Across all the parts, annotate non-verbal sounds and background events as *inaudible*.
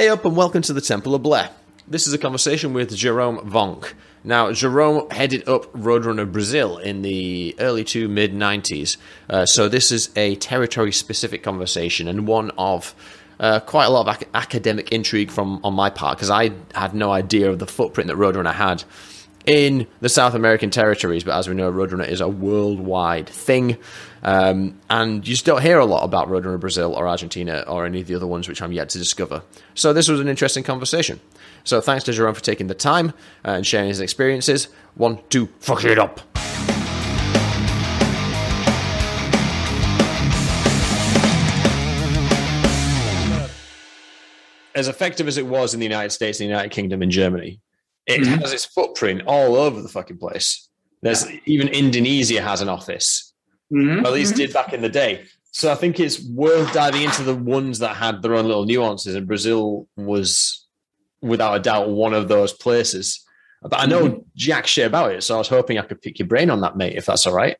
Hey up and welcome to the Temple of Blair. This is a conversation with Jerome Vonk. Now, Jerome headed up Roadrunner Brazil in the early to mid 90s, uh, so this is a territory specific conversation and one of uh, quite a lot of ac- academic intrigue from on my part because I had no idea of the footprint that Roadrunner had in the South American territories, but as we know, Roadrunner is a worldwide thing. Um, and you just don't hear a lot about Roadrunner Brazil or Argentina or any of the other ones which I'm yet to discover. So this was an interesting conversation. So thanks to Jerome for taking the time uh, and sharing his experiences. One, two, fuck it up. As effective as it was in the United States, the United Kingdom, and Germany, it mm-hmm. has its footprint all over the fucking place. There's even Indonesia has an office, mm-hmm. at least mm-hmm. did back in the day. So I think it's worth diving into the ones that had their own little nuances, and Brazil was, without a doubt, one of those places. But I know mm-hmm. jack shit about it, so I was hoping I could pick your brain on that, mate, if that's all right.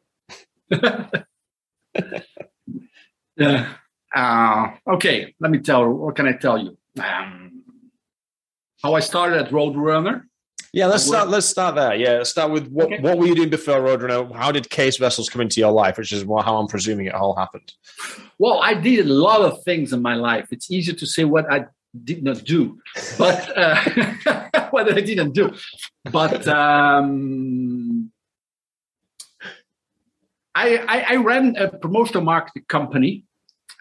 *laughs* yeah. Uh, okay, let me tell. What can I tell you? Um, how I started at Roadrunner. Yeah, let's start. Let's start there. Yeah, let's start with what okay. what were you doing before Roadrunner? How did Kees Wessels come into your life, which is how I'm presuming it all happened. Well, I did a lot of things in my life. It's easier to say what I did not do, but uh, *laughs* what I didn't do. But um, I, I, I ran a promotional marketing company,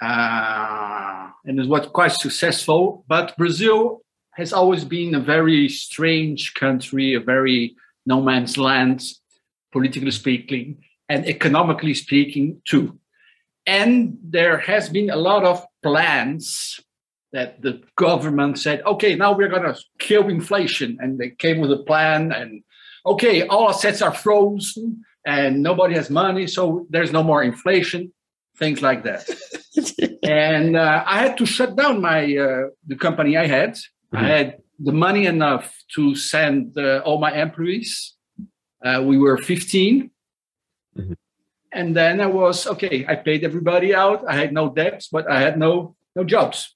uh, and it was quite successful. But Brazil has always been a very strange country, a very no man's land, politically speaking, and economically speaking, too. And there has been a lot of plans that the government said, okay, now we're going to kill inflation. And they came with a plan, and okay, all assets are frozen and nobody has money, so there's no more inflation, things like that. *laughs* and uh, I had to shut down my uh, the company I had Mm-hmm. I had the money enough to send uh, all my employees. Uh, we were 15. Mm-hmm. And then I was okay. I paid everybody out. I had no debts, but I had no no jobs.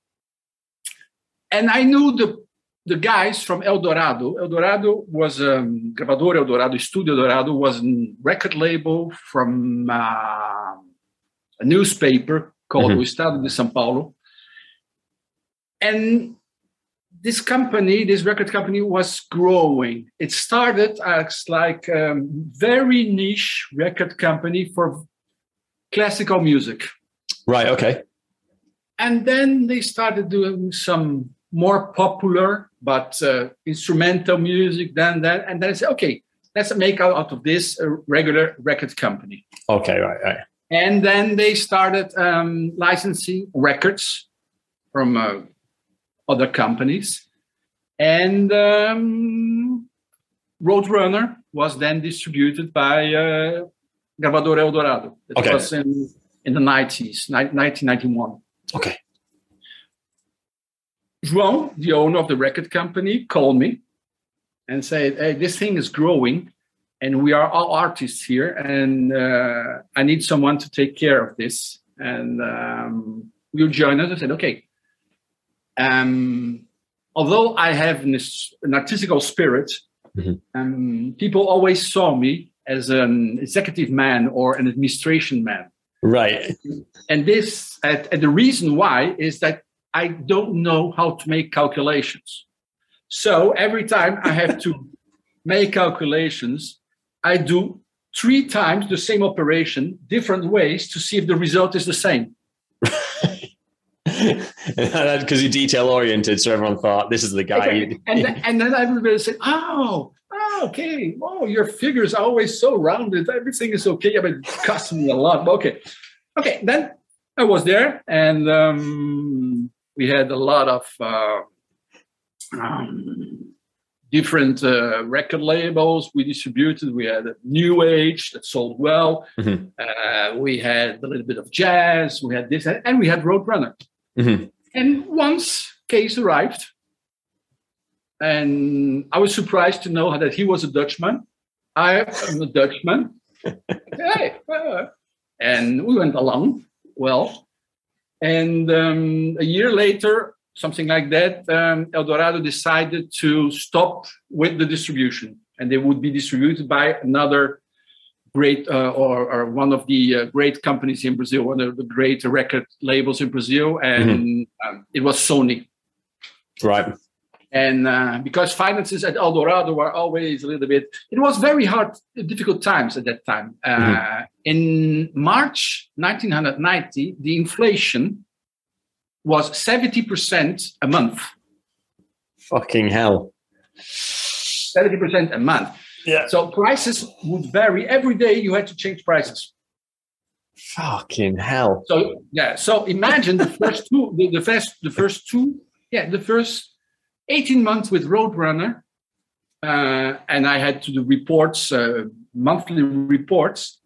And I knew the the guys from Eldorado. Eldorado was um, Gravador Eldorado, Studio Eldorado was a record label from uh, a newspaper called mm-hmm. O Estado de São Paulo. And this company, this record company, was growing. It started as like a very niche record company for classical music. Right. Okay. And then they started doing some more popular but uh, instrumental music. Then that, and then I said, okay, let's make out of this a regular record company. Okay. Right. Right. And then they started um, licensing records from uh, other companies. And um, Roadrunner was then distributed by uh, Gravadora Eldorado. It okay. was in, in the 90s, 1991. Okay. João, the owner of the record company, called me and said, Hey, this thing is growing and we are all artists here and uh, I need someone to take care of this. And um, you join us? I said, Okay, um, although I have an, an artistical spirit, mm-hmm. um, people always saw me as an executive man or an administration man. Right. And this, and, and the reason why is that I don't know how to make calculations. So every time I have to *laughs* make calculations, I do three times the same operation, different ways to see if the result is the same. Because you're detail oriented, so everyone thought this is the guy. Okay. and, then, and then everybody said, "Oh, oh, okay. Oh, your figures are always so rounded. Everything is okay. Yeah, But it cost me a lot. Okay, okay. Then I was there, and um, we had a lot of uh, um, different uh, record labels we distributed. We had a New Age that sold well. Mm-hmm. Uh, we had a little bit of jazz. We had this, and we had Roadrunner. Mm-hmm. And once Kees arrived, and I was surprised to know that he was a Dutchman. I am a Dutchman. *laughs* hey, and we went along well. And um, a year later, something like that, um, Eldorado decided to stop with the distribution, and they would be distributed by another great uh, or, or, one of the uh, great companies in Brazil, one of the great record labels in Brazil, and mm-hmm. um, it was Sony. Right. And uh, because finances at Eldorado were always a little bit, it was very hard, difficult times at that time. Uh, mm-hmm. In March 1990, the inflation was 70% a month. Fucking hell. 70% a month. Yeah. So prices would vary every day. You had to change prices. Fucking hell. So yeah. So imagine the first two, *laughs* the, the first, the first two, yeah, the first 18 months with Roadrunner, uh, and I had to do reports, uh, monthly reports.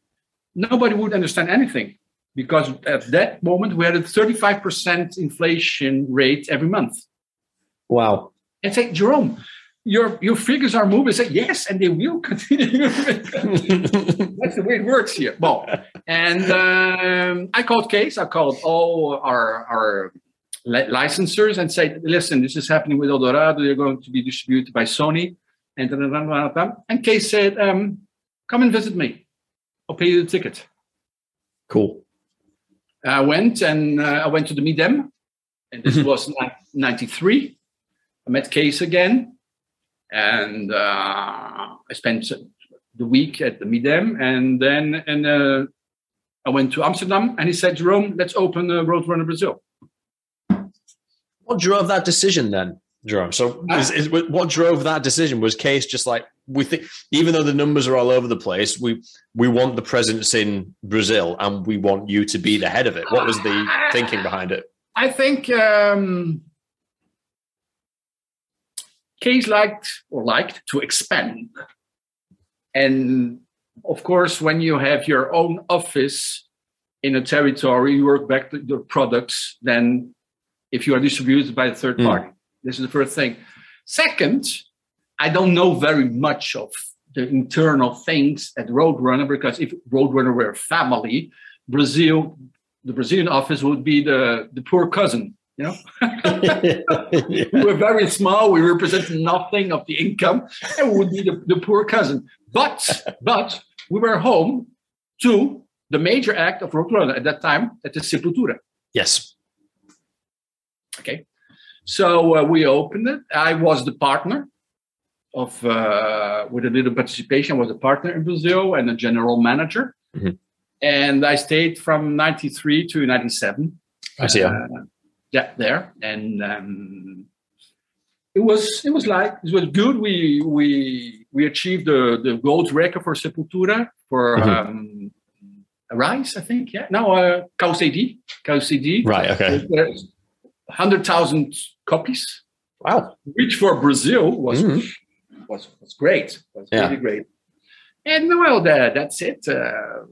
Nobody would understand anything because at that moment we had a 35% inflation rate every month. Wow. And say, Jerome, your your figures are moving. Say yes, and they will continue. *laughs* That's the way it works here. Well, and um, I called Kees. I called all our our licensors and said, listen, this is happening with Eldorado. They're going to be distributed by Sony. And and Kees said, um, come and visit me. I'll pay you the ticket. Cool. I went and uh, I went to the Midem, and this mm-hmm. was 93. I met Kees again and uh, I spent the week at the Midem, and then and uh, I went to Amsterdam, and he said, "Jerome, let's open uh, Roadrunner Brazil." What drove that decision then, Jerome? So, ah. is, is, what drove that decision? Was Kees just like we think, even though the numbers are all over the place, we we want the presence in Brazil, and we want you to be the head of it. What was the thinking behind it? I think. Um, Kees liked or liked to expand. And of course, when you have your own office in a territory, you work back to your products, then if you are distributed by a third hmm. party. Mm. This is the first thing. Second, I don't know very much of the internal things at Roadrunner because if Roadrunner were a family, Brazil, the Brazilian office would be the, the poor cousin you *laughs* know, we're very small. We represent nothing of the income, and we would be the, the poor cousin. But but we were home to the major act of Roadrunner at that time, that is Sepultura. Yes. Okay. So uh, we opened it. I was the partner of, uh, with a little participation, I was a partner in Brazil and a general manager. Mm-hmm. And I stayed from 93 to 97. I see. Uh, yeah, there, and um, it was it was like it was good. We we we achieved the the gold record for Sepultura for mm-hmm. um, Rise, I think. Yeah, no, uh, Chaos AD, Chaos AD. Right. Okay. Hundred thousand copies. Wow. Which for Brazil was mm-hmm. was was great. Was yeah. really great. And well, that, that's it. Uh,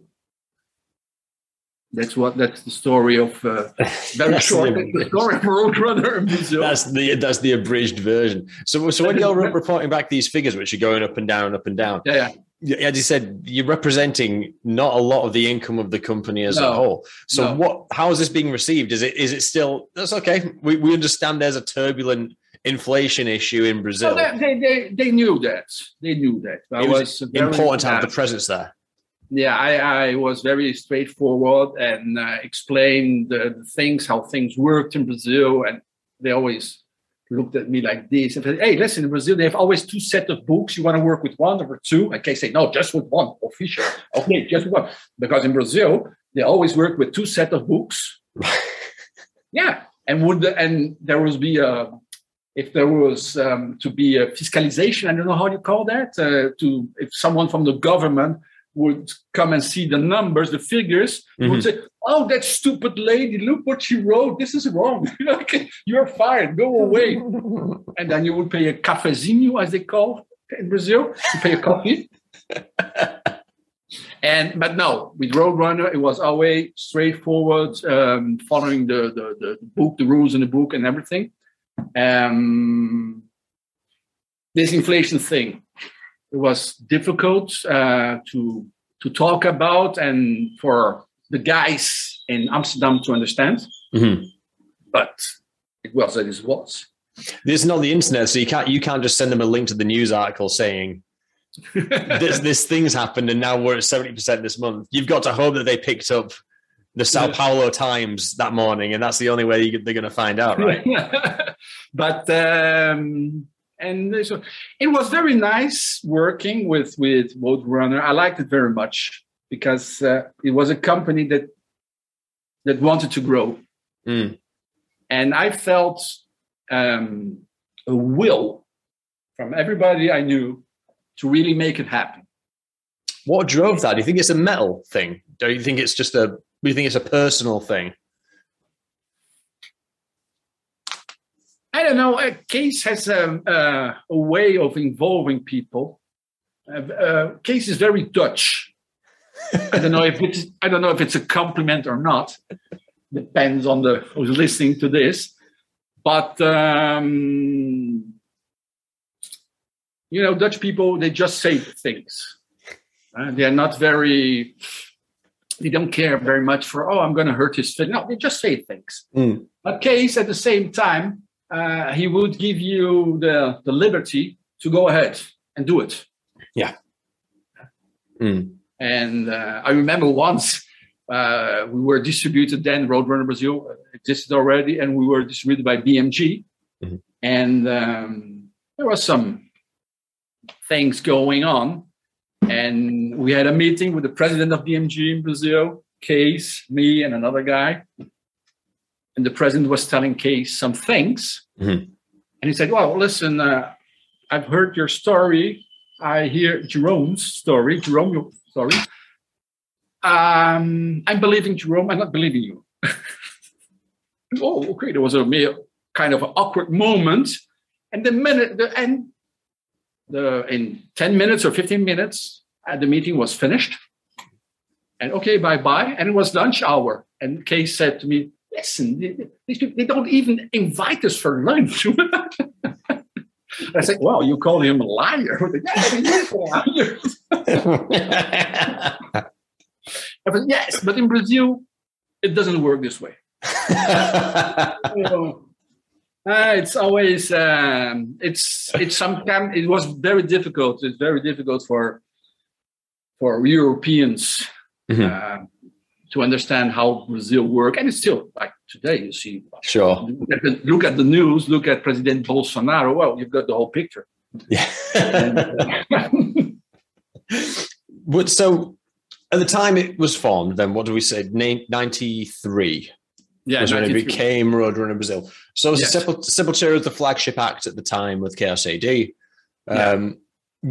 that's what that's the story of uh, *laughs* very short the, story of Roadrunner. That's the that's the abridged version. So so when you're *laughs* reporting back these figures, which are going up and down, up and down, yeah, yeah. As you said, you're representing not a lot of the income of the company as no, a whole. So no. what? How is this being received? Is it is it still? That's okay. We we understand there's a turbulent inflation issue in Brazil. Well, they, they, they knew that. They knew that. it was, was important to have the presence there yeah, I, I, was very straightforward and uh, explained the, the, things, how things worked in Brazil, and they always looked at me like this and said, "Hey, listen, in Brazil they have always two set of books. You want to work with one or two?" I can say, "No, just with one official." okay, just one, because in Brazil they always work with two set of books. *laughs* yeah, and would the, and there was be a if there was um, to be a fiscalization, I don't know how you call that, uh, to if someone from the government would come and see the numbers, the figures, mm-hmm. would say, "Oh, that stupid lady! Look what she wrote. This is wrong. *laughs* You're fired. Go away." *laughs* and then you would pay a cafezinho, as they call in Brazil. You pay a coffee. *laughs* and but no, with Roadrunner, it was always straightforward, um, following the, the, the book, the rules in the book, and everything. Um, this inflation thing it was difficult uh, to to talk about and for the guys in Amsterdam to understand. Mm-hmm. But it was as it was. This is not the internet, so you can't you can't just send them a link to the news article saying *laughs* this this thing's happened and now we're at seventy percent this month. You've got to hope that they picked up the Sao Paulo Times that morning, and that's the only way they're going to find out, right? *laughs* but um, and so it was very nice working with with Roadrunner. I liked it very much because uh, it was a company that that wanted to grow, Mm. and I felt um, a will from everybody I knew to really make it happen. What drove that? Do you think it's a metal thing? Do you think it's just a? Do you think it's a personal thing? I don't know. A Kees has a, a, a way of involving people. Uh, uh, Kees is very Dutch. I don't know if it's I don't know if it's a compliment or not. Depends on the who's listening to this. But um, you know, Dutch people they just say things. Uh, they are not very. They don't care very much for. Oh, I'm going to hurt his feelings. No, they just say things. Mm. But Kees at the same time, uh, he would give you the the liberty to go ahead and do it. Mm. And uh, I remember once uh, we were distributed then, Roadrunner Brazil existed already, and we were distributed by BMG. Mhm. And um, there was some things going on. And we had a meeting with the president of BMG in Brazil, Kees, me, and another guy. And the president was telling Kees some things. Mhm. And he said, Well, listen, uh, I've heard your story. I hear Jerome's story, Jerome, your story. Um, I'm believing Jerome. I'm not believing you. *laughs* oh, okay. There was a mere kind of an awkward moment, and the minute the and the in ten minutes or fifteen minutes, uh, the meeting was finished. And okay, bye bye. And it was lunch hour. And Kees said to me, "Listen, these people they don't even invite us for lunch." *laughs* I said, "Well, you call him a liar." *laughs* yeah, he is a liar. *laughs* I said, yes, but in Brazil, it doesn't work this way. So, uh, it's always um, it's it's sometimes it was very difficult. It's very difficult for for Europeans Mhm. uh, to understand how Brazil work, and it's still like today. You see, sure. look at, the, look at the news, look at President Bolsonaro. Well, you've got the whole picture. Yeah. And, *laughs* but so at the time it was formed, then what do we say? Ninety three yeah, was when it 93. became Roadrunner Brazil. So it was Yes. simple. Sepultura was the flagship act at the time with Chaos AD. Yeah. Um,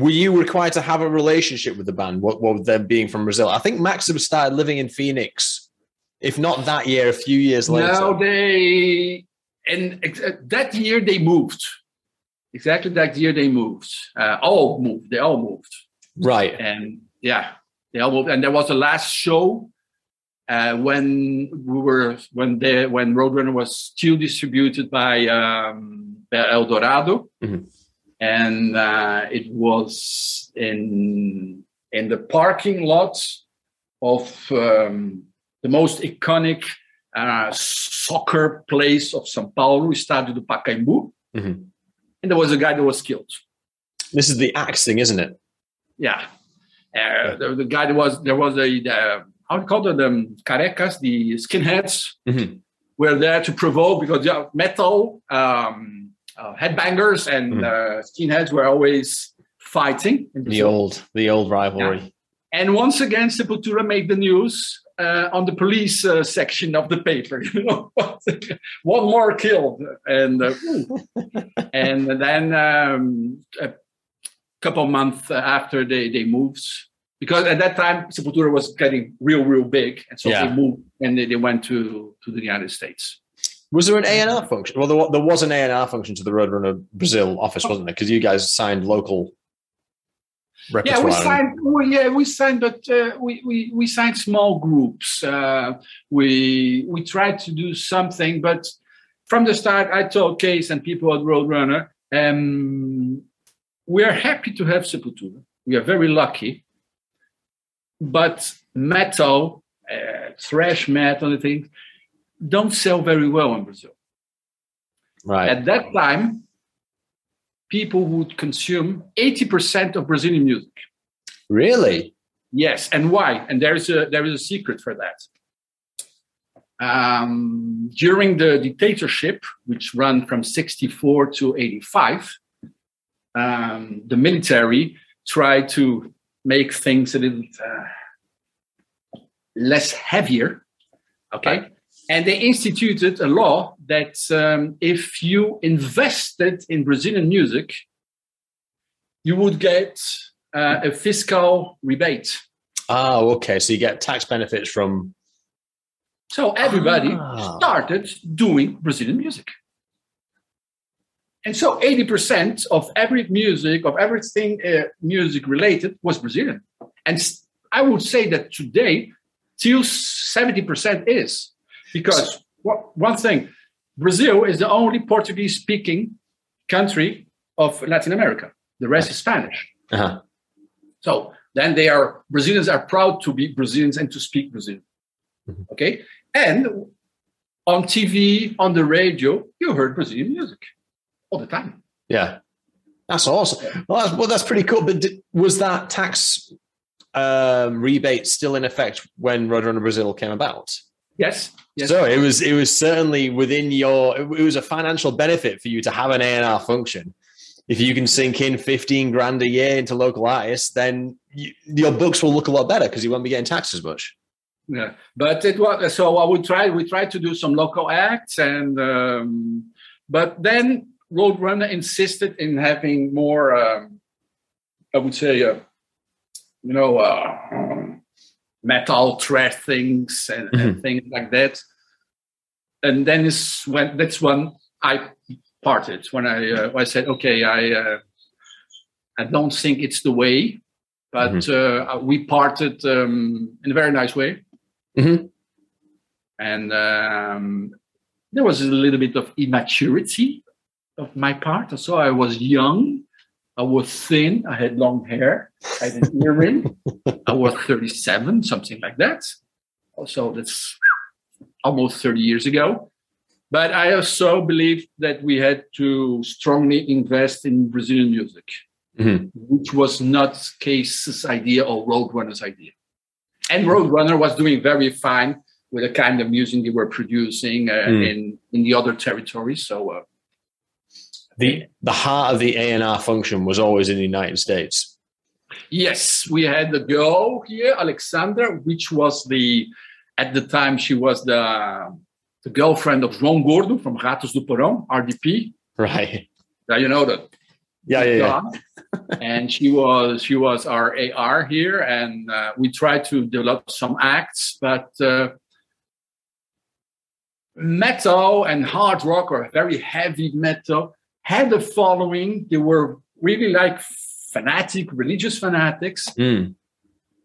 Were you required to have a relationship with the band? What, what with them being from Brazil? I think Maxim started living in Phoenix, if not that year, a few years later. No, they and uh, that year they moved. Exactly that year they moved. Uh, all moved. They all moved, Right. and yeah, they all moved. And there was the last show uh, when we were when the when Roadrunner was still distributed by um, El Dorado, Mhm. And uh, it was in in the parking lot of um, the most iconic uh, soccer place of São Paulo, Estádio do Pacaembu. Mhm. And there was a guy that was killed. This is the axe thing, isn't it? Yeah. Uh, the, the guy that was, there was a, the, how do you call them the um, carecas, the skinheads Mhm. were there to provoke because yeah, metal um, uh, headbangers and Mhm. uh, skinheads were always fighting. in The old, the old rivalry. And once again, Sepultura made the news uh, on the police uh, section of the paper. *laughs* You know, *laughs* one more killed, and uh, *laughs* and then um, a couple of months after they they moved, because at that time Sepultura was getting real real big, and so Yeah. they moved and they, they went to to the United States. Was there an A and R function? Well, there, there was an A and R function to the Roadrunner Brazil office, wasn't there? Because you guys signed local Yeah, we signed. Well, yeah, we signed, but uh, we, we we signed small groups. Uh, we we tried to do something, but from the start, I told Kees and people at Roadrunner, um, we are happy to have Sepultura. We are very lucky, but metal, uh, thrash metal, and things don't sell very well in Brazil. Right. At that time, people would consume 80% of Brazilian music. really? Yes, and why? And there is a there is a secret for that. Um, during the dictatorship, which ran from 64 to 85, um, the military tried to make things a little uh, less heavier. Okay. And they instituted a law that um, if you invested in Brazilian music, you would get uh, a fiscal rebate. Oh, okay. So you get tax benefits from. So everybody Ah. started doing Brazilian music. And so 80% of every music, of everything uh, music related, was Brazilian. And I would say that today, till 70% is. Because one thing, Brazil is the only Portuguese speaking country of Latin America. The rest is Spanish. Uh-huh. So then they are Brazilians are proud to be Brazilians and to speak Brazilian. Mhm. Okay, and on TV, on the radio, you heard Brazilian music all the time. Yeah. That's awesome. Well, that's, well, that's pretty cool. But did, was that tax um, rebate still in effect when Roadrunner Brazil came about? Yes, yes. So it was it was certainly within your it was a financial benefit for you to have an A&R function. If you can sink in 15 grand a year into local artists, then you, your books will look a lot better because you won't be getting taxed as much. Yeah, but it was so. I would try. We tried to do some local acts, and um, but then Roadrunner insisted in having more. Um, I would say, uh, you know, uh, metal thread things and, and things like that. And then is when that's when I parted. When I uh, I said, okay, I uh, I don't think it's the way, but uh, we parted um, in a very nice way Mhm. and um, there was a little bit of immaturity of my part. So I was young, I was thin, I had long hair, I had an *laughs* earring, I was 37, something like that. Also, that's almost 30 years ago. But I also believe that we had to strongly invest in Brazilian music, Mhm. which was not Kees's idea or Roadrunner's idea. And Roadrunner was doing very fine with the kind of music they were producing uh, Mm. in in the other territories. So uh, The the heart of the A&R function was always in the United States. yes, we had the girl here, Alexandra, which was the at the time she was the the girlfriend of João Gordo from Ratos de Porão, RDP. Right. Now you know that. Yeah, yeah, yeah. and she was she was our AR here, and uh, we tried to develop some acts, but uh, metal and hard rock or very heavy metal had a following. They were really like fanatic, religious fanatics, Mm.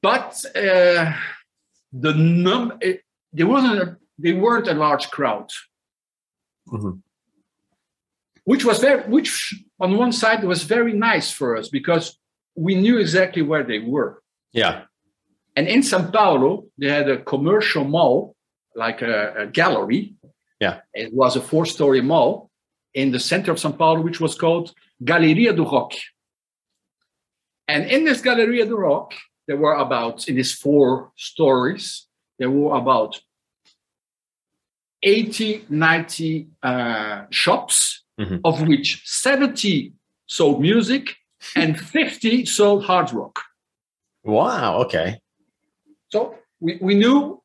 but uh, the num it, there wasn't a, they weren't a large crowd Mhm. which was very which on one side was very nice for us because we knew exactly where they were Yeah. and in sao paulo they had a commercial mall like a, a gallery Yeah. it was a four story mall in the center of sao paulo which was called galeria do rock and in this galeria do rock there were about in these four stories there were about 80 90 uh, shops Mhm. of which 70 sold music and *laughs* 50 sold hard rock Wow. Okay. so we, we knew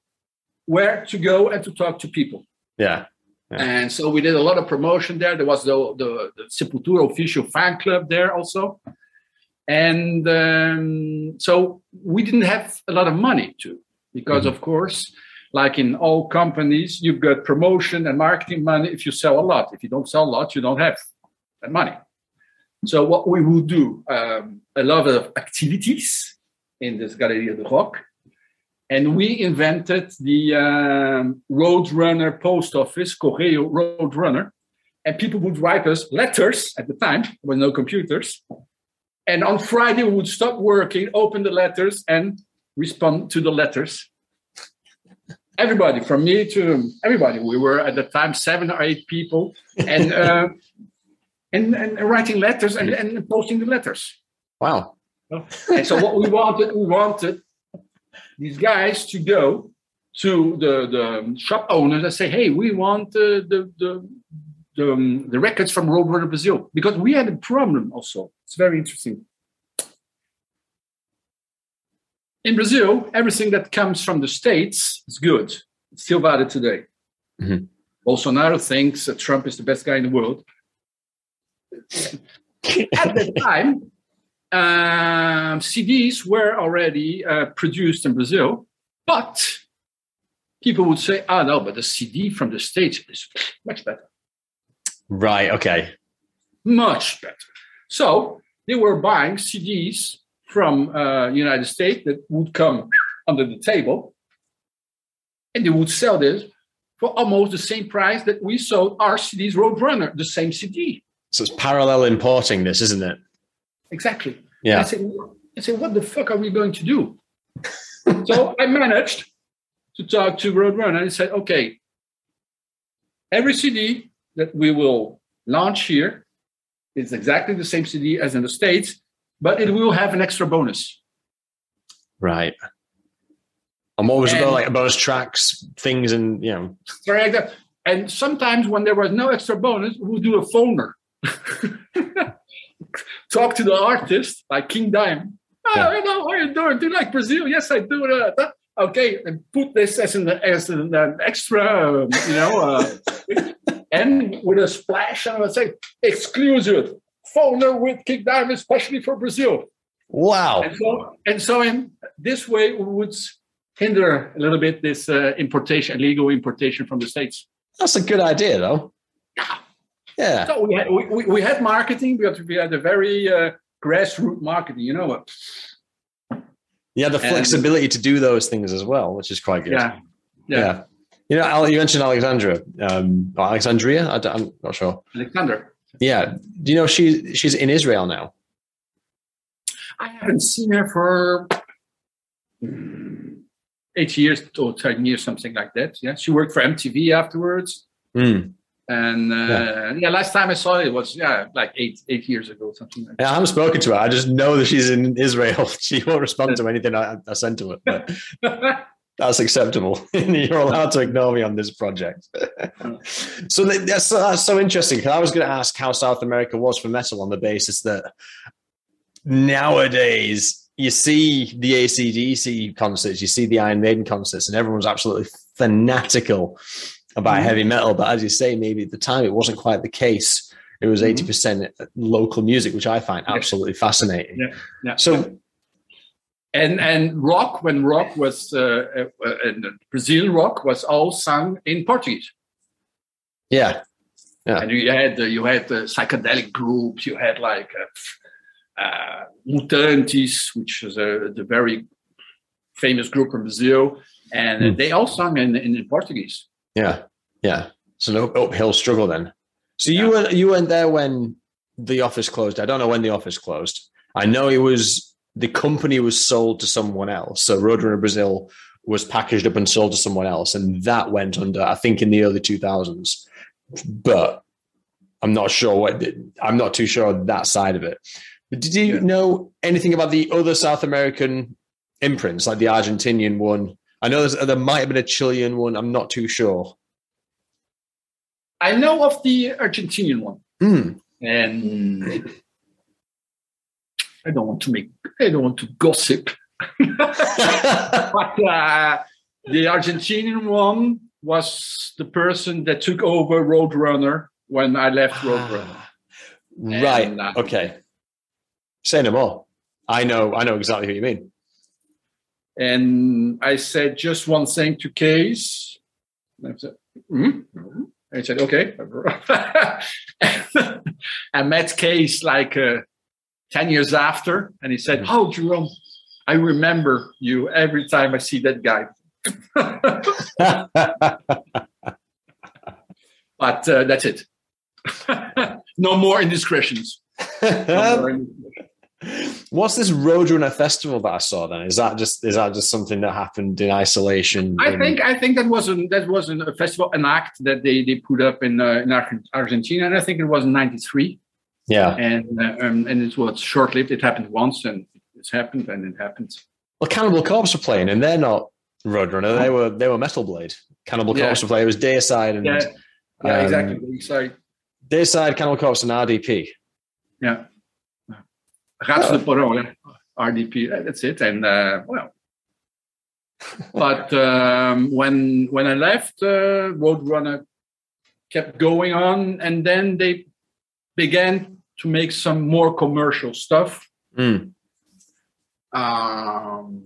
where to go and to talk to people Yeah. And so we did a lot of promotion there. There was the, the, the sepultura official fan club there also. And um, so we didn't have a lot of money too because of course like in all companies you've got promotion and marketing money. If you sell a lot if you don't sell a lot you don't have that money. So what we will do um, a lot of activities in this galeria do rock and we invented the um, roadrunner post office correo roadrunner and people would write us letters at the time there were no computers and on Friday, we would stop working, open the letters, and respond to the letters. everybody from me to everybody. We were at the time seven or eight people, and uh, *laughs* and, and writing letters and, and posting the letters. Wow. And so what we wanted, we wanted these guys to go to the, the shop owners and say, "Hey, we want uh, the the the, um, the records from Roadrunner Brazil because we had a problem also. It's very interesting. In Brazil, everything that comes from the states is good. It's still valid today. Mhm. Bolsonaro thinks that Trump is the best guy in the world. *laughs* At the time, um, CDs were already uh, produced in Brazil, but people would say, "Ah, no, but the CD from the states is much better." Right. Okay. much better. So they were buying CDs from uh, United States that would come under the table, and they would sell this for almost the same price that we sold our CDs Roadrunner, the same CD. So it's parallel importing this, isn't it? Exactly. I Yeah. said, I said, what the fuck are we going to do? *laughs* so I managed to talk to Roadrunner and said, okay, every CD that we will launch here is exactly the same CD as in the States, but it will have an extra bonus. Right. What was And- about like bonus tracks, things, and you know, Sorry, like that. And sometimes when there was no extra bonus, we'll do a phoner. *laughs* Talk to the artist, like King Diamond. Oh, Yeah. you know, how are you doing? Do you like Brazil? Yes, I do. Uh, Okay, and put this as an, as an, an extra, um, you know, uh, and with a splash, and I would say exclusive phoner with King Diamond, especially for Brazil. wow. And so, and so in this way, we would hinder a little bit this uh, importation, illegal importation from the States. That's a good idea, though. Yeah. Yeah. So we had, we, we- had marketing because we had a very uh, grassroots marketing, you know what? Had the And- flexibility to do those things as well, which is quite good. Yeah. Yeah. You know, you mentioned Alexandra, um, Alexandria. I am not sure. Alexander. Yeah. Do you know she she's in Israel now? I haven't seen her for eight years or 10 years, something like that. Yeah. She worked for MTV afterwards. Mm. And uh, yeah. last time I saw it was, yeah, like eight eight years ago, something like Yeah, I haven't spoken to her. I just know that she's in Israel. *laughs* She won't respond to anything I, I sent to her. But *laughs* that's acceptable. *laughs* You're allowed to ignore me on this project. so that's, that's so interesting because I was going to ask how South America was for metal on the basis that nowadays you see the ACDC concerts, you see the Iron Maiden concerts, and everyone's absolutely fanatical about Mhm. heavy metal. But as you say, maybe at the time it wasn't quite the case. It was Mhm. 80% local music, which I find Yeah. absolutely fascinating. Yeah. yeah. So, and and rock when rock was uh, uh, uh, Brazil rock was all sung in Portuguese. yeah, Yeah. And you had uh, you had uh, psychedelic groups. You had like uh, uh, Mutantes, which is a the very famous group from Brazil, and uh, Hmm. they all sung in, in Portuguese. Yeah, yeah. It's an uphill oh, struggle then. So you were you weren't there when the office closed. I don't know when the office closed. I know it was the company was sold to someone else. So Roadrunner Brazil was packaged up and sold to someone else, and that went under. I think in the early two thousands, but I'm not sure what. I'm not too sure on that side of it. But did you Yeah. know anything about the other South American imprints, like the Argentinian one? I know there's, there might have been a Chilean one. I'm not too sure. I know of the Argentinian one, Hmm. and I don't want to make I don't want to gossip, *laughs* but uh, the Argentinian one was the person that took over Roadrunner when I left Roadrunner. Ah, right. And, uh, okay. Say no more. I know. I know exactly who you mean. And I said just one thing to Kees. And I said, "Hmm?" And I said, okay. *laughs* I met Kees like uh, 10 years after, and he said, Oh, Jerome, I remember you every time I see that guy. *laughs* But uh, that's it. *laughs* no more indiscretions. No more indiscretions. What's this Roadrunner festival that I saw? Then is that just is that just something that happened in isolation? I in- think I think that wasn't that wasn't a festival, an act that they they put up in uh, in Argentina, and I think it was in '93, yeah. and uh, um, and it was short lived. It happened once, and it's happened, and it happened. Well, Cannibal Corpse were playing, and they're not Roadrunner. They were they were Metal Blade. Cannibal Yeah. Corpse were playing. It was Deicide and Yeah, yeah, um, exactly. Sorry, Deicide, Cannibal Corpse, and RDP. yeah. Rats de Porão, yeah. RDP. That's it, and uh, well. *laughs* but um, when when I left, uh, Roadrunner kept going on, and then they began to make some more commercial stuff. Mm. Um,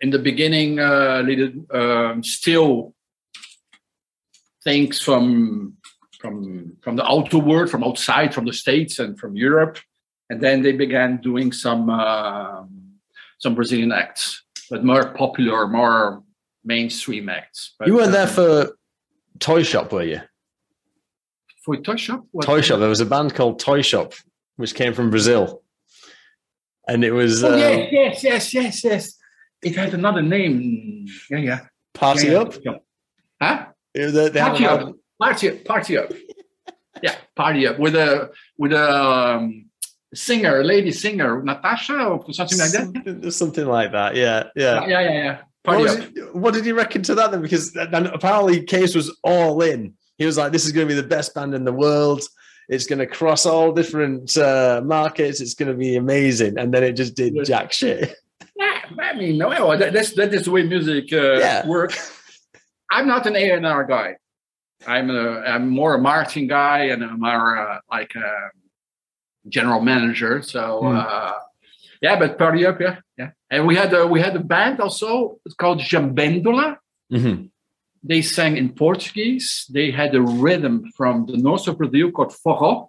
in the beginning, uh, did um, still things from from from the outer world, from outside, from the states and from Europe, and then they began doing some um some Brazilian acts, but more popular, more mainstream acts. But, You weren't there um, for Toy Shop, were you? for Toy Shop. What- Toy Shop. There was a band called Toy Shop, which came from Brazil, and it was Oh uh, yes, yes, yes, yes, yes. It had another name. Yeah, yeah. Party yeah, Up. yeah. Huh? They, they had Party Up. Party up, party up. yeah, party up with a with a um, singer, lady singer, Natasha or something like that. Something, like that. Yeah, yeah. Yeah, yeah, yeah. What, was what did he reckon to that then? Because and apparently Kees was all in. He was like, "This is going to be the best band in the world. It's going to cross all different uh, markets. It's going to be amazing." And then it just did jack shit. Yeah, I mean, no, that, that's that is the way music uh, Yeah. works. I'm not an A and R guy. I'm a I'm more a marketing guy and I'm more uh, like a general manager. So Hmm. uh, yeah, but party up, yeah, yeah. And we had a we had a band also. It's called Jambendola. Mhm. They sang in Portuguese. They had a rhythm from the north of Brazil called forró,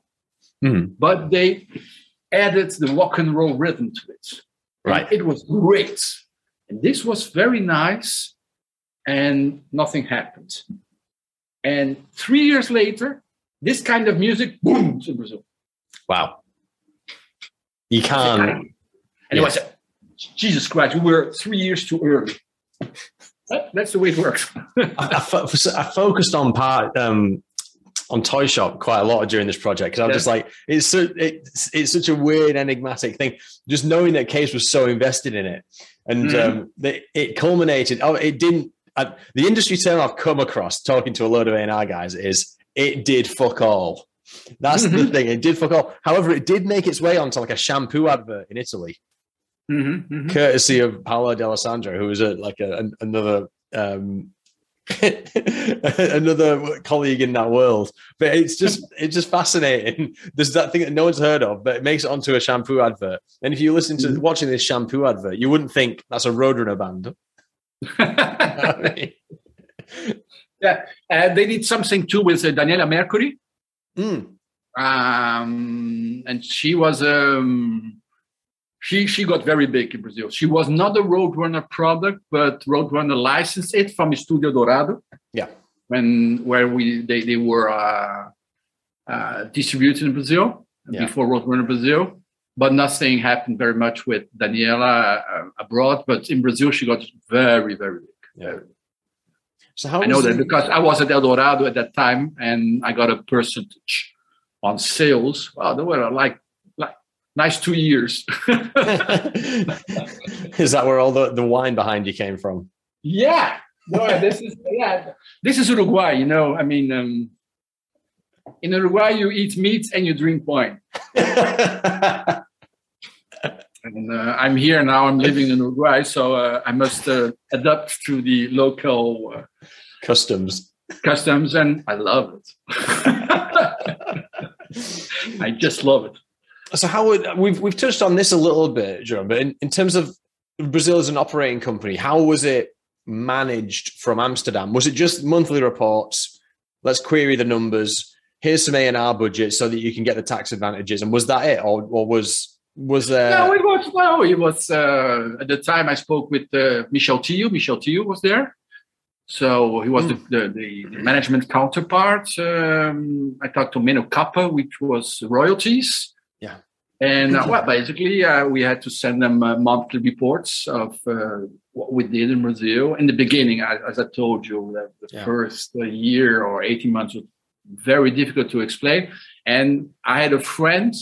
Mhm. but they added the rock and roll rhythm to it. And Right. It was great. And this was very nice, and nothing happened. And three years later, this kind of music boomed in Brazil. Wow. You can't. And it was, Jesus Christ, we were three years too early. That's the way it works. I, I, fo- I focused on part um, on Toy Shop quite a lot during this project because I was Yeah. just like, it's so, it's it's such a weird enigmatic thing. Just knowing that Kees was so invested in it, and Mhm. um, that it culminated. Oh, it didn't. I, the industry term I've come across talking to a load of A&R guys is it did fuck all. That's the Mhm. thing. It did fuck all. However, it did make its way onto like a shampoo advert in Italy Mhm, mhm. courtesy of Paolo D'Alessandro, who was a, like a, an, another um, *laughs* another colleague in that world. But it's just it's just fascinating. There's that thing that no one's heard of, but it makes it onto a shampoo advert. And if you listen to Mhm. watching this shampoo advert, you wouldn't think that's a Roadrunner band. *laughs* *laughs* I mean, Uh, they did something too with uh, Daniela Mercury. Mm, um, and she was um, she she got very big in Brazil. She was not a Roadrunner product, but Roadrunner licensed it from Studio Dorado. Yeah. when where we they they were uh, uh, distributed in Brazil Yeah. before Roadrunner Brazil. But nothing happened very much with Daniela uh, abroad. But in Brazil, she got very very big. Yeah. So how I know that the- because I was at El Dorado at that time, and I got a percentage on sales. Wow, there were like like nice two years. *laughs* is that where all the, the wine behind you came from? yeah, no, this is yeah, this is Uruguay. You know, I mean, um, in Uruguay you eat meat and you drink wine. *laughs* And uh, I'm here now. I'm living in Uruguay, so uh, I must uh, adapt to the local uh, Customs. customs, and I love it. *laughs* I just love it. So how would we've we've touched on this a little bit, Jerome, but in, in terms of Brazil as an operating company, how was it managed from Amsterdam? Was it just monthly reports? Let's query the numbers. Here's some A and R budget so that you can get the tax advantages. And was that it, or, or was was that? no, it was no, it was uh, at the time I spoke with uh, Michel Tio. Michel Tio was there, so he was the, the, the, the management counterpart. Um, I talked to Meno Kappa, which was royalties. Yeah. And uh, well, basically, uh, we had to send them uh, monthly reports of uh, what we did in Brazil. In the beginning, as, as I told you, the, Yeah. first uh, year or 18 months was very difficult to explain. And I had a friend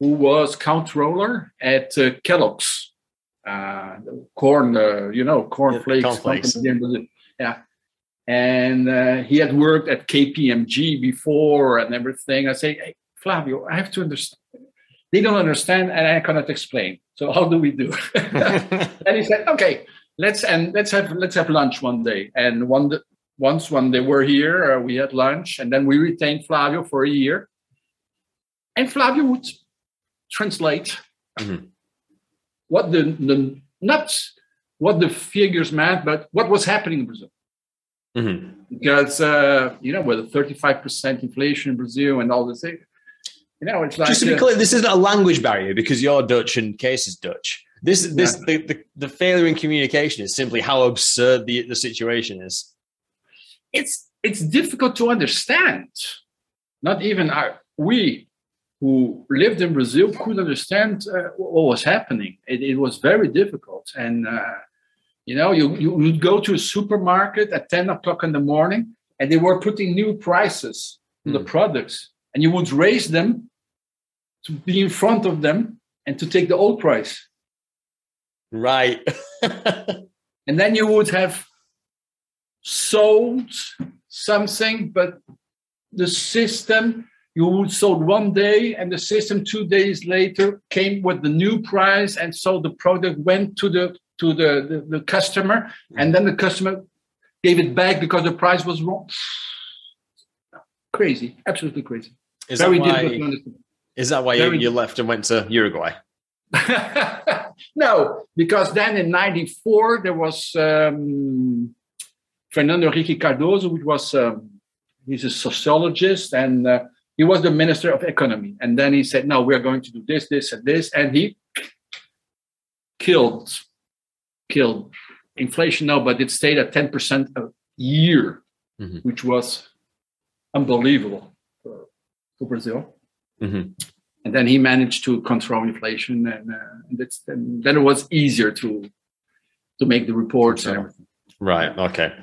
who was controller at uh, Kellogg's, uh, corn, uh, you know, cornflakes. cornflakes. company. Yeah. And uh, he had worked at KPMG before and everything. I say, hey, Flavio, I have to understand. They don't understand, and I cannot explain. So how do we do? *laughs* and he said, "Okay, let's and let's have let's have lunch one day." And one once when they were here, uh, we had lunch, and then we retained Flavio for a year. And Flavio would translate Mhm. what the the nuts, what the figures meant, but what was happening in Brazil Mhm. because uh, you know with a 35% inflation in Brazil and all this you know it's like Just to be uh, clear, this isn't a language barrier because you're Dutch and Kees is Dutch. This, this, the, the, the failure in communication is simply how absurd the, the situation is. it's it's difficult to understand. Not even our, we who lived in Brazil could understand uh, what was happening. It, it was very difficult, and uh, you know you you would go to a supermarket at 10 o'clock in the morning, and they were putting new prices on the Hmm. products, and you would raise them to be in front of them and to take the old price. Right. *laughs* and then you would have sold something, but the system you would sold one day, and the system two days later came with the new price, and so the product went to the to the the, the customer, and then the customer gave it back because the price was wrong. Crazy, absolutely crazy. Is Very that why, is that why you, you left and went to Uruguay? *laughs* no, because then in '94 there was um, Fernando Henrique Cardoso, which was um, he's a sociologist and uh, he was the minister of economy. And then he said, "No, we are going to do this, this, and this," and he killed killed inflation. No, but it stayed at 10 percent a year, Mhm. which was unbelievable for, for Brazil hmm and then he managed to control inflation, and, uh, and, it's, and then it was easier to to make the reports and everything. Right. Okay.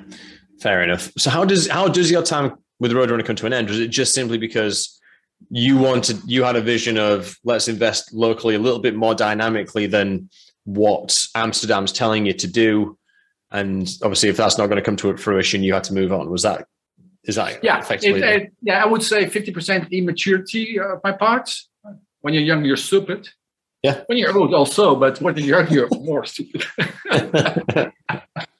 Fair enough. So how does how does your time with Roadrunner come to an end? Was it just simply because you wanted you had a vision of let's invest locally a little bit more dynamically than what Amsterdam's telling you to do, and obviously if that's not going to come to fruition, you had to move on. Was that is that Yeah, effectively? it- it- yeah, I would say fifty percent immaturity uh, of my part. When you're young, you're stupid. Yeah. When you're old, also, but when you're young, you're more stupid. *laughs* *laughs*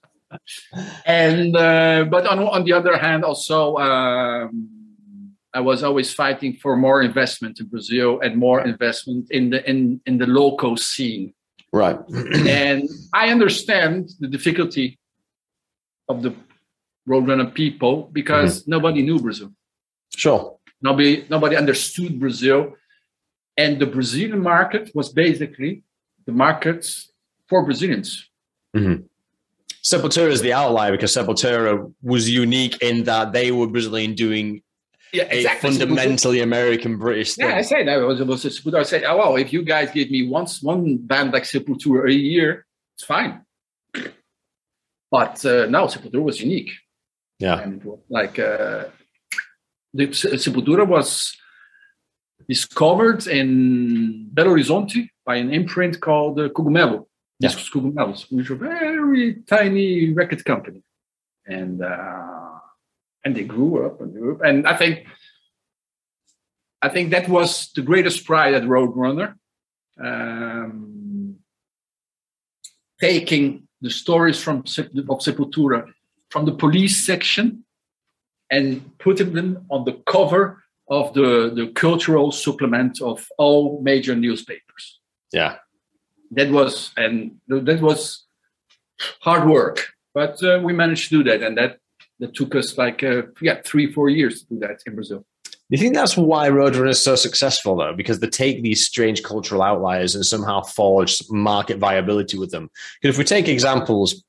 and uh, but on on the other hand, also um, I was always fighting for more investment in Brazil and more investment in the in in the local scene. right. and I understand the difficulty of the Roadrunner people because nobody knew Brazil. sure. Nobody nobody understood Brazil, and the Brazilian market was basically the markets for Brazilians. Sepultura is the outlier because Sepultura was unique in that they were Brazilian doing Yeah, a fundamentally American British thing. Yeah, I say that it was it was Sepultura. I say, oh well, if you guys give me once one band like Sepultura a year, it's fine. But uh, no, Sepultura was unique. Yeah. and like uh, the Sepultura was discovered in Belo Horizonte by an imprint called uh, Cogumelo. Yeah. Discos Cogumelos, which were a very tiny record company, and uh, and they grew up and grew up. And I think I think that was the greatest pride at Roadrunner, um, taking the stories from of Sepultura from the police section and putting them on the cover of the, the cultural supplement of all major newspapers. Yeah. That was and that was hard work, but uh, we managed to do that, and that that took us like uh, yeah three four years to do that in Brazil. Do you think that's why Roadrunner is so successful, though? Because they take these strange cultural outliers and somehow forge market viability with them. Because if we take examples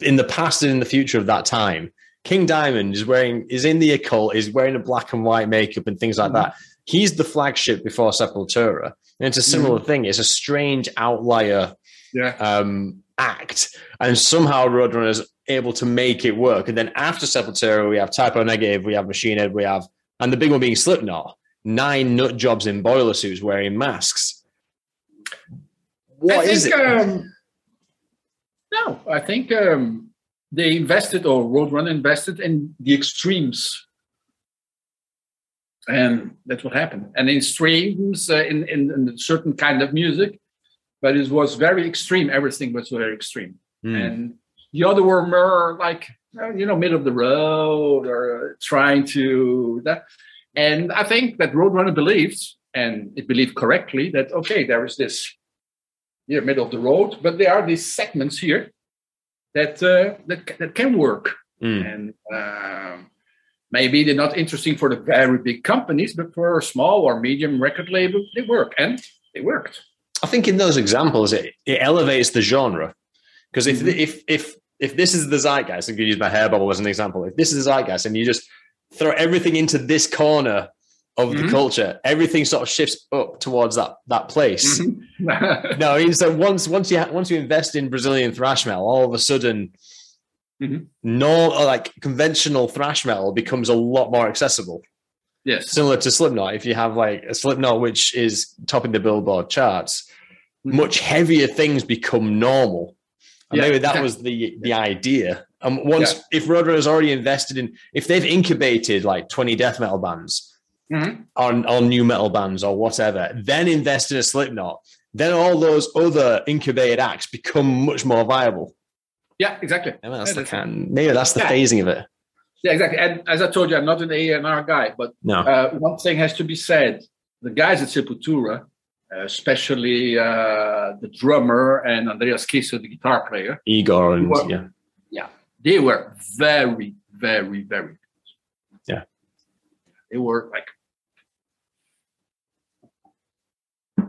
in the past and in the future of that time, King Diamond is wearing is in the occult, is wearing a black and white makeup and things like Mm-hmm. that. He's the flagship before Sepultura. And it's a similar Mm-hmm. thing. It's a strange outlier Yeah. um, act, and somehow Roadrunner is able to make it work. And then after Sepultura, we have Type O Negative, we have Machine Head, we have, and the big one being Slipknot, nine nut jobs in boiler suits wearing masks. What I is think, it? Um, no, I think um, they invested, or Roadrunner invested in the extremes, and that's what happened. And in streams, uh, in, in in a certain kind of music, but it was very extreme. Everything was very extreme, Hmm. and the other were more like uh, you know middle of the road or trying to that. And I think that Roadrunner believed, and it believed correctly, that okay, there is this here middle of the road, but there are these segments here that uh, that that can work, Hmm. and um, maybe they're not interesting for the very big companies, but for a small or medium record label, they work, and they worked. I think in those examples, it, it elevates the genre. Because if, Mhm. if if if this is the zeitgeist, going to use my hair bubble as an example. If this is the zeitgeist, and you just throw everything into this corner of the Mhm. culture, everything sort of shifts up towards that that place. Mhm. *laughs* No, I mean, so once once you ha- once you invest in Brazilian thrash metal, all of a sudden, Mhm. no, like conventional thrash metal becomes a lot more accessible. yes. Similar to Slipknot, if you have like a Slipknot which is topping the Billboard charts, Mhm. much heavier things become normal. And Yeah, maybe that was the the idea. And once if Roadrunner has already invested in, if they've incubated like twenty death metal bands Mhm. on on nu metal bands or whatever, then invest in a Slipknot, then all those other incubated acts become much more viable. Yeah, exactly. That's, Yeah, the maybe that's the Yeah. phasing of it. Yeah, exactly. And as I told you, I'm not an A&R guy, but No. uh, one thing has to be said: the guys at Sepultura, uh, especially uh, the drummer and Andreas Kisser, the guitar player, Igor and Well- yeah. they were very, very, very. Yeah. They were like. I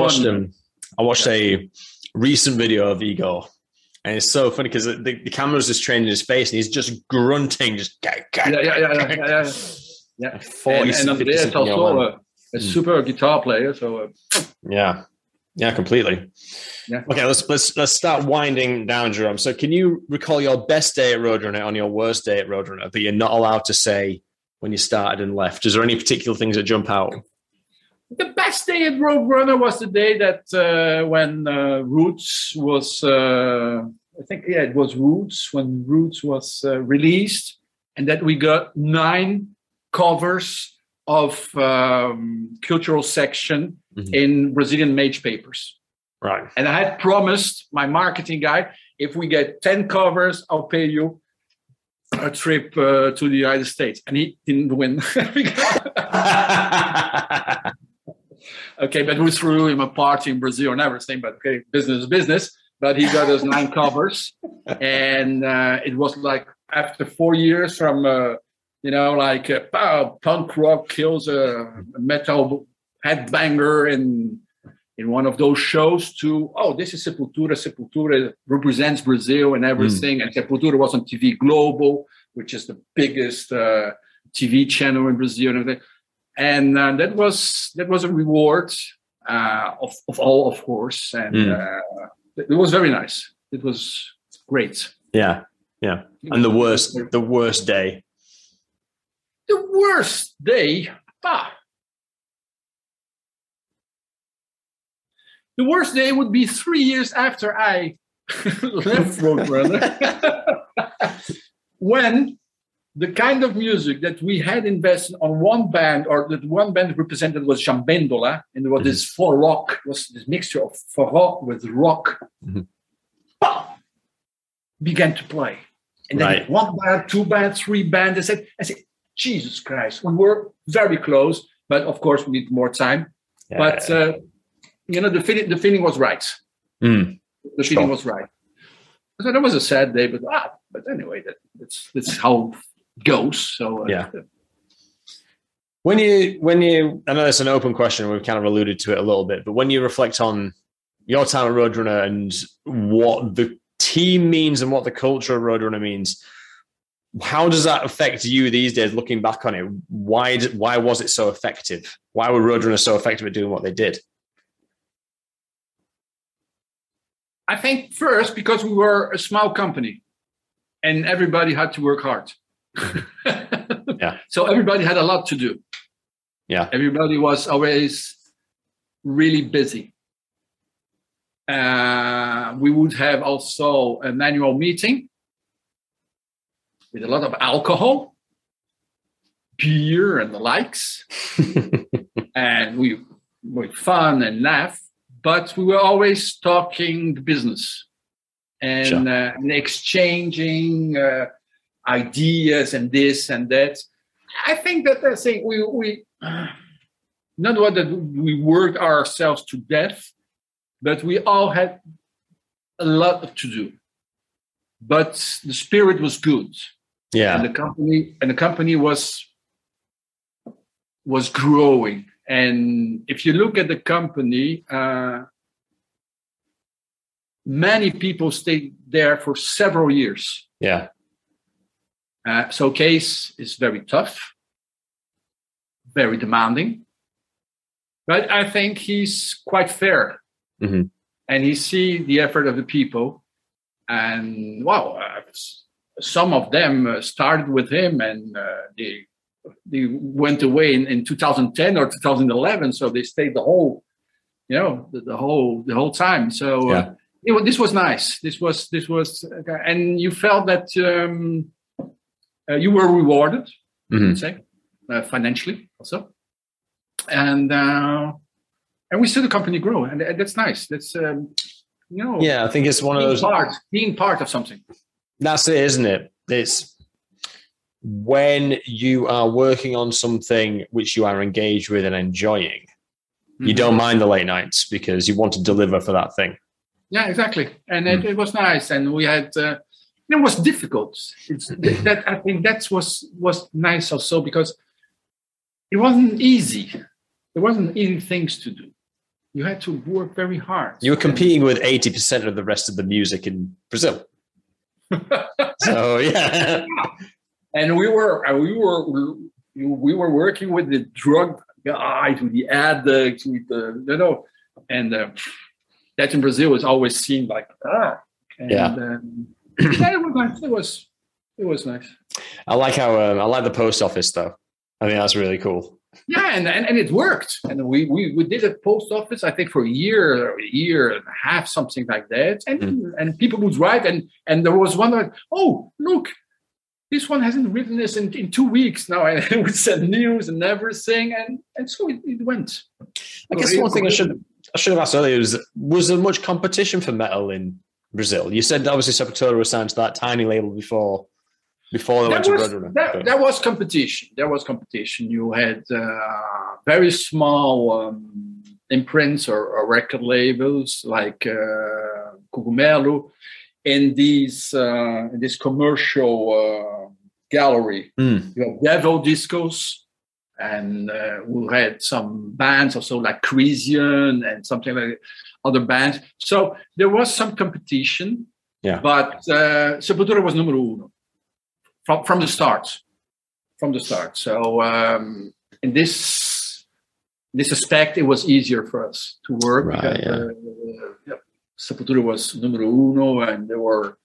watched, Mon- um, I watched a recent video of Igor, and it's so funny because the, the camera's just training his face, and he's just grunting, just yeah, yeah, yeah, yeah, yeah, yeah. yeah. 40, And, and 50 Andreas also man. a, a Mm. super guitar player, so uh, Yeah, yeah, completely. Yeah. Okay, let's let's let's start winding down, Jerome. So, can you recall your best day at Roadrunner on your worst day at Roadrunner that you're not allowed to say when you started and left? Is there any particular things that jump out? The best day at Roadrunner was the day that uh, when uh, Roots was, uh, I think, yeah, it was Roots when Roots was uh, released, and that we got nine covers of um, cultural section Mhm. in Brazilian Mage papers. Right. And I had promised my marketing guy, if we get 10 covers, I'll pay you a trip uh, to the United States. And he didn't win. *laughs* *laughs* *laughs* okay, but we threw him a party in Brazil and everything. But okay, business is business. But he got us nine covers, *laughs* and uh, it was like after four years from uh, you know like uh, pow, punk rock kills a metal headbanger in in one of those shows to oh this is Sepultura. Sepultura represents Brazil and everything, and Sepultura was on TV Globo, which is the biggest uh, TV channel in Brazil and everything and uh, that was that was a reward uh, of of all, of course, and Mm. uh, it was very nice. It was great. yeah, yeah. And the worst, the worst day. the worst day. Ah, the worst day would be three years after I *laughs* left *laughs* Roadrunner, *laughs* when the kind of music that we had invested on one band, or that one band represented was Jambendola, and there was this for rock, was this mixture of forró with rock, Mhm. bah, *laughs* began to play. And then Right. one band, two band, three band. I said, I said, Jesus Christ, we were very close, but of course we need more time. Yeah. But uh, you know, the feeling, the feeling was right. Mm. The Sure. feeling was right. So that was a sad day, but ah, but anyway, that, that's that's how goes. So uh, Yeah. When you, when you, I know it's an open question. We've kind of alluded to it a little bit, but when you reflect on your time at Roadrunner and what the team means and what the culture of Roadrunner means, how does that affect you these days looking back on it why did, why was it so effective why were roadrunners so effective at doing what they did i think first because we were a small company and everybody had to work hard yeah. *laughs* So everybody had a lot to do. Yeah. Everybody was always really busy. Uh, we would have also an annual meeting with a lot of alcohol, beer, and the likes. *laughs* and we were fun and laugh, but we were always talking business and, sure. uh, and exchanging uh, ideas and this and that. I think that I think we we uh, not what that we worked ourselves to death, but we all had a lot to do. But the spirit was good. Yeah. And the company and the company was was growing. And if you look at the company, uh, many people stayed there for several years. Yeah. Uh, so Kees is very tough, very demanding, but I think he's quite fair, mm-hmm. and he see the effort of the people, and wow, uh, some of them uh, started with him and uh, they they went away in, in 2010 or 2011 so they stayed the whole you know the, the whole the whole time so uh, yeah. it, this was nice this was this was and you felt that um, uh, you were rewarded mm-hmm. say uh, financially also and uh, and we see the company grow and that's nice that's um, you know yeah i think it's one of those part being part of something that's it, isn't it? It's when you are working on something which you are engaged with and enjoying, mm-hmm. you don't mind the late nights because you want to deliver for that thing. Yeah, exactly. And mm. it, it, was nice. And we had, uh, it was difficult. It's, that I think that was was nice also because it wasn't easy. It wasn't easy things to do. You had to work very hard. You were competing with eighty percent of the rest of the music in Brazil *laughs* so yeah, *laughs* and we were uh, we were we were working with the drug guys, with the addicts, with the you know, and uh, that in Brazil is always seen like ah, and, yeah. Um, yeah, it was nice. It was it was nice. I like how um, I like the post office though. I think that's really cool. Yeah, and, and, and it worked. And we, we, we did a post office, I think, for a year, a year and a half, something like that. And mm. and people would write, and and there was one that, oh, look, this one hasn't written this in, in two weeks now. And *laughs* we send news and everything, and and so it, it went. I guess one thing I should I should have asked earlier was was there much competition for metal in Brazil? You said obviously Sepultura was signed to that tiny label before before they went was, to Roadrunner. There, there, was competition. There was competition. You had uh, very small um, imprints or, or, record labels like uh, Cogumelo in these uh, in this commercial uh, gallery. Mm. You have Devil Discos, and uh, we had some bands also like Crisium and something like other bands. So there was some competition. Yeah. But uh, Sepultura was number uno from from the start, from the start. So um, in this this aspect, it was easier for us to work. Right, because, yeah. Uh, yeah, Sepultura was numero uno, and they were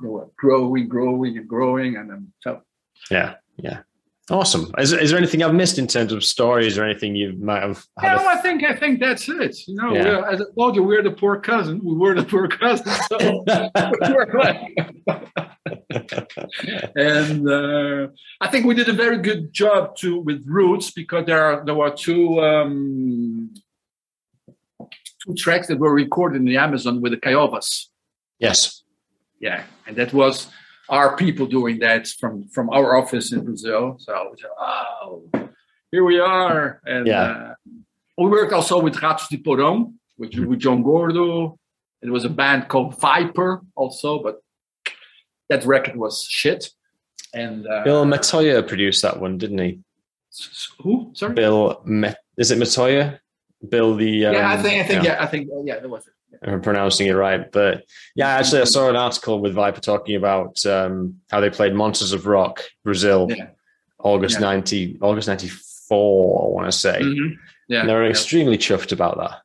they were growing, growing, and growing, and um, so yeah, yeah. Awesome. Is, is there anything I've missed in terms of stories or anything you might have? Had no, I think I think that's it. You know, yeah. as I told you, we're the poor cousin. We were the poor cousin. So *laughs* *laughs* and uh, I think we did a very good job too with Roots because there are there were two um, two tracks that were recorded in the Amazon with the Kaiovas. Yes. Yeah, and that was our people doing that from from our office in Brazil. So said, oh, here we are. And yeah. uh, we worked also with Ratos de Porão, which with João Gordo. It was a band called Viper also, but that record was shit. And uh, Bill Metoyer produced that one, didn't he? Who? Sorry, Bill. Met- is it Metoyer? Bill the um, yeah, I think I think yeah, yeah I think yeah, that was it. I'm pronouncing it right. But yeah, actually, I saw an article with Viper talking about um, how they played Monsters of Rock, Brazil, Yeah. August Yeah. 90, August 94, I want to say. Mhm. Yeah. And they were yeah. extremely chuffed about that.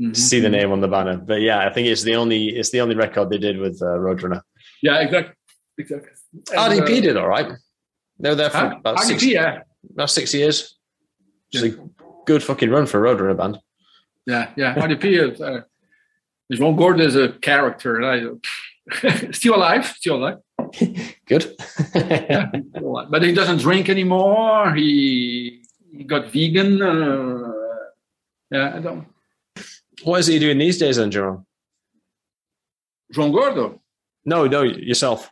Mhm. to see the name on the banner. But yeah, I think it's the only it's the only record they did with uh, Roadrunner. Yeah, exactly. Exactly. And, RDP uh, did all right. They were there for about RDP, six, yeah. about six years. It's a good fucking run for a Roadrunner band. Yeah, yeah. RDP is, uh, is Ron Gordon is a character. and I, *laughs* still alive, still alive. *laughs* Good. Alive. *laughs* But he doesn't drink anymore. He he got vegan. Uh, yeah, I don't. what is he doing these days, then, Jerome? João Gordo. No, no, yourself.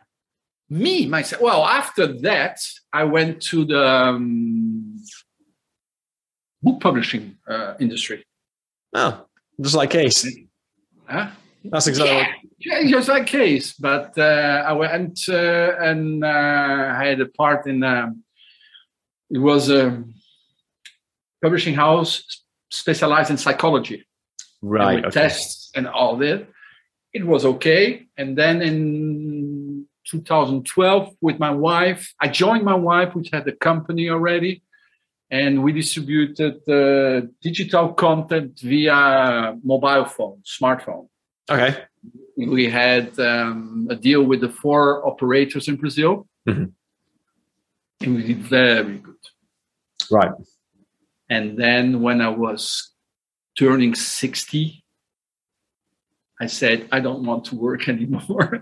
Me, myself. Well, after that, I went to the um, book publishing uh, industry. Oh, just like Kees. Huh? That's exactly. Yeah, yeah, just that case. But uh, I went uh, and uh, I had a part in. Um, it was a publishing house specialized in psychology. Right. and okay. tests and all that. It was okay. And then in 2012, with my wife, I joined my wife, which had a company already, and we distributed uh, digital content via mobile phone, smartphone. Okay. We had um, a deal with the four operators in Brazil, Mhm. and we did very good. Right. And then when I was turning 60, I said, I don't want to work *laughs* anymore. *laughs*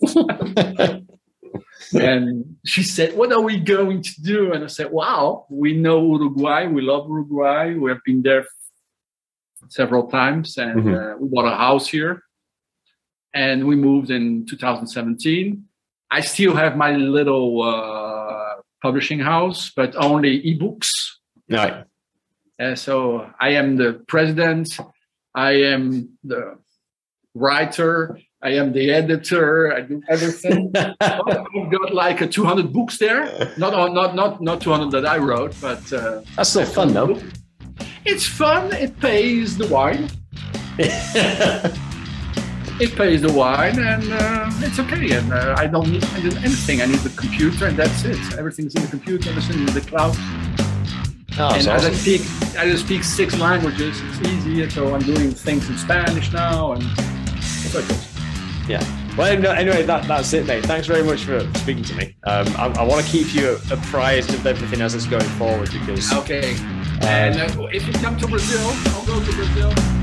*laughs* *laughs* and she said, What are we going to do? And I said, Wow, we know Uruguay. We love Uruguay. We have been there several times and Mhm. uh, we bought a house here. And we moved in 2017. I still have my little uh, publishing house, but only ebooks. right. Uh, so I am the president. I am the writer. I am the editor. I do everything. *laughs* I've got like a 200 books there. Not not not not 200 that I wrote, but uh, That's still fun, though. it's fun. It pays the wine. *laughs* It pays the wine, and uh, it's okay. And uh, I don't need, I need anything. I need the computer, and that's it. Everything's in the computer. Everything's in the cloud. Oh, and that's as I speak, I just speak six languages. It's easy, so I'm doing things in Spanish now, and so it goes. Yeah. Well, anyway, that, that's it, mate. Thanks very much for speaking to me. Um, I, I want to keep you apprised of everything as it's going forward because Okay. And uh, if you come to Brazil, I'll go to Brazil. I'll show you